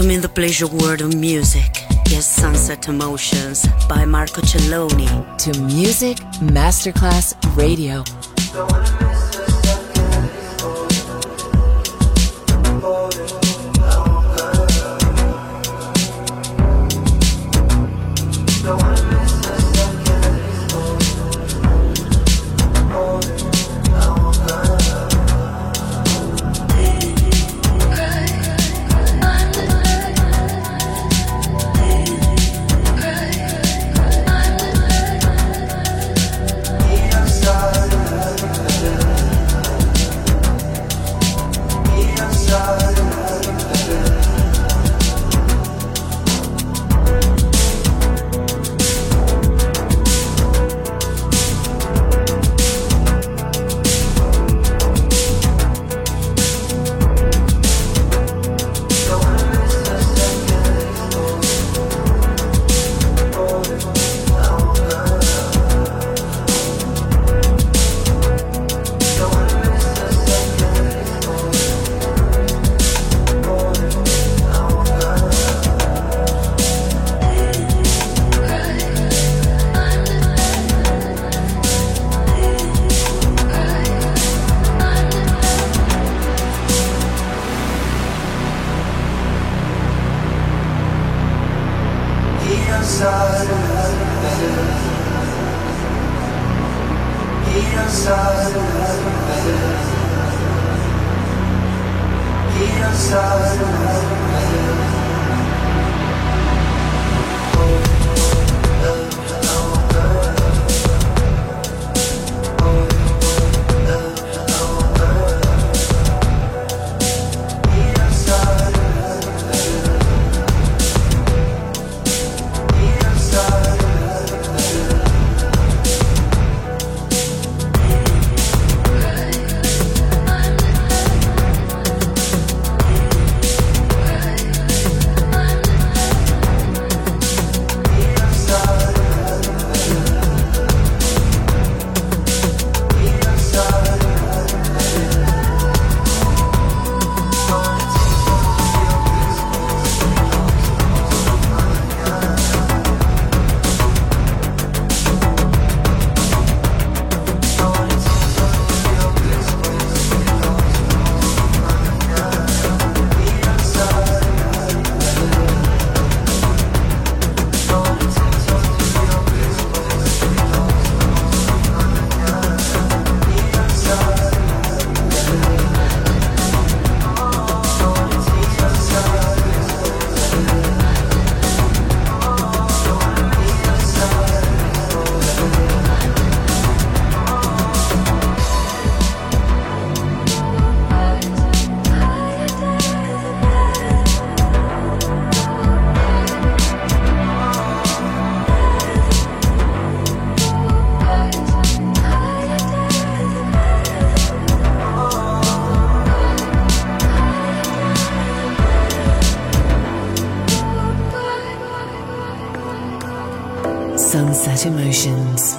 Welcome in the pleasure world of music. Yes, Sunset Emotions by Marco Celloni. To Music Masterclass Radio.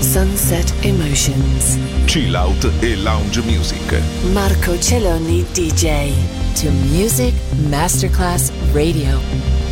Sunset Emotions. Chill out e lounge music. Marco Celloni DJ. To Music Masterclass Radio.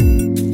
you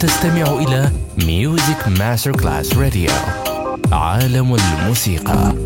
تستمع إلى ميوزك ماستر كلاس راديو عالم الموسيقى.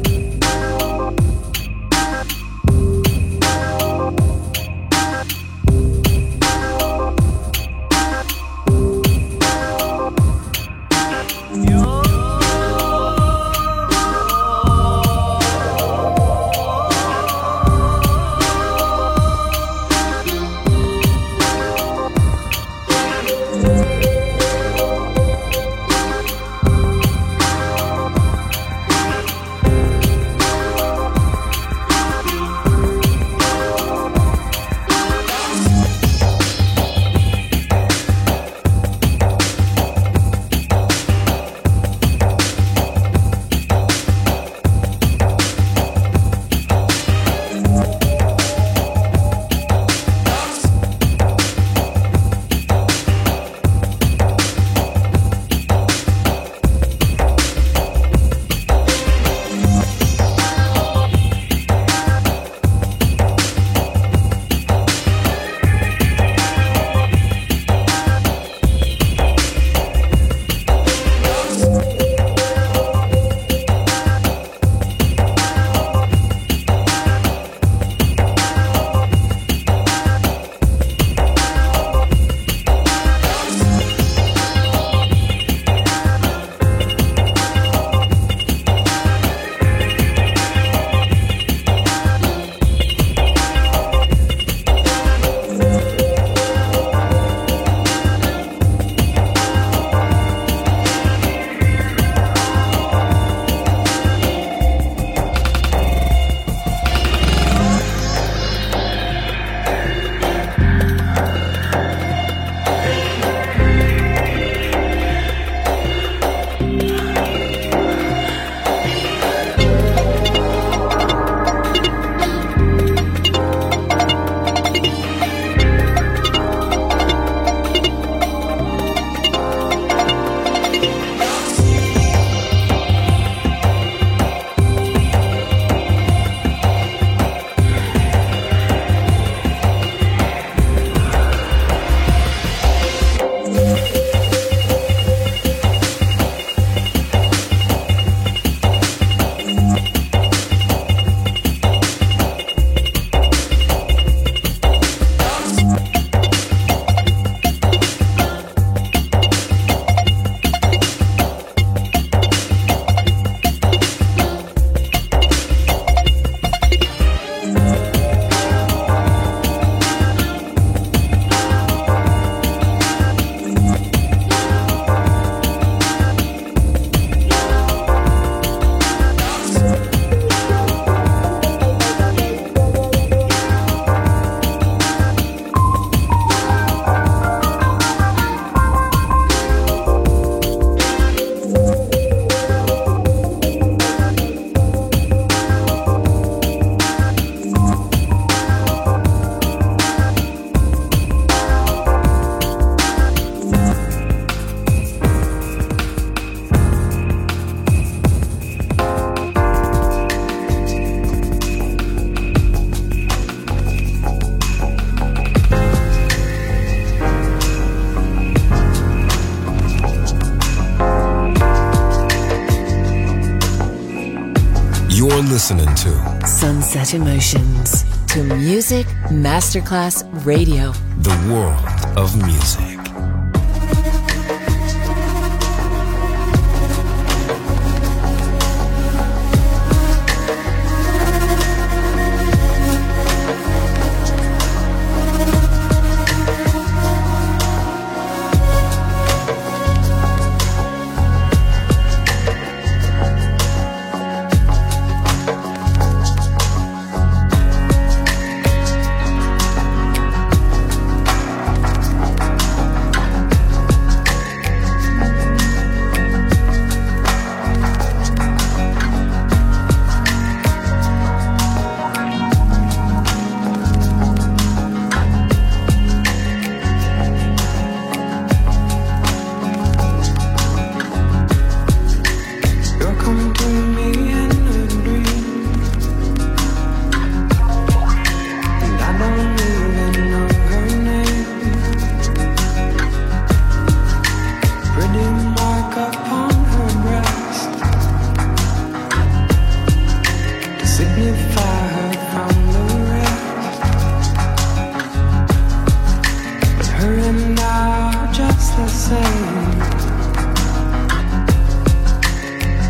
listening to Sunset Emotions to Music Masterclass Radio, the world of music.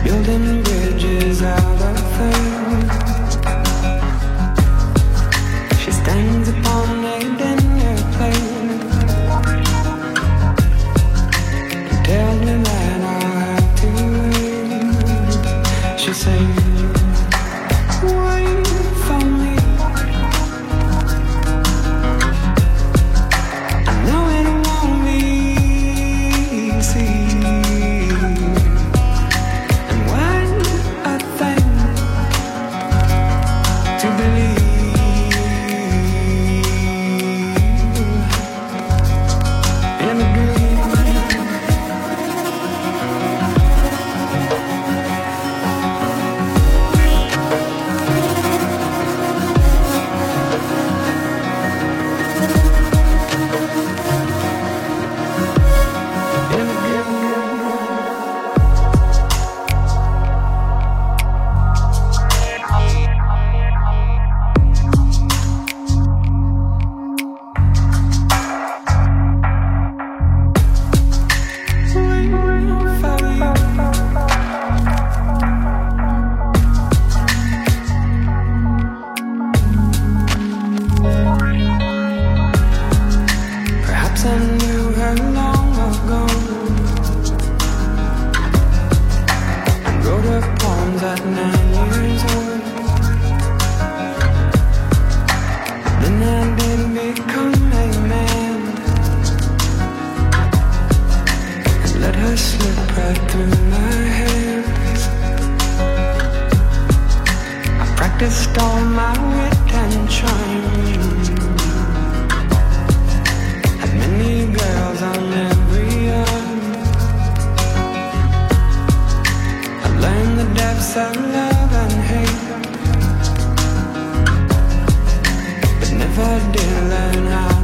Building bridges out of things. practiced all my attention. Had many girls on every arm. I learned the depths of love and hate, but never did learn how.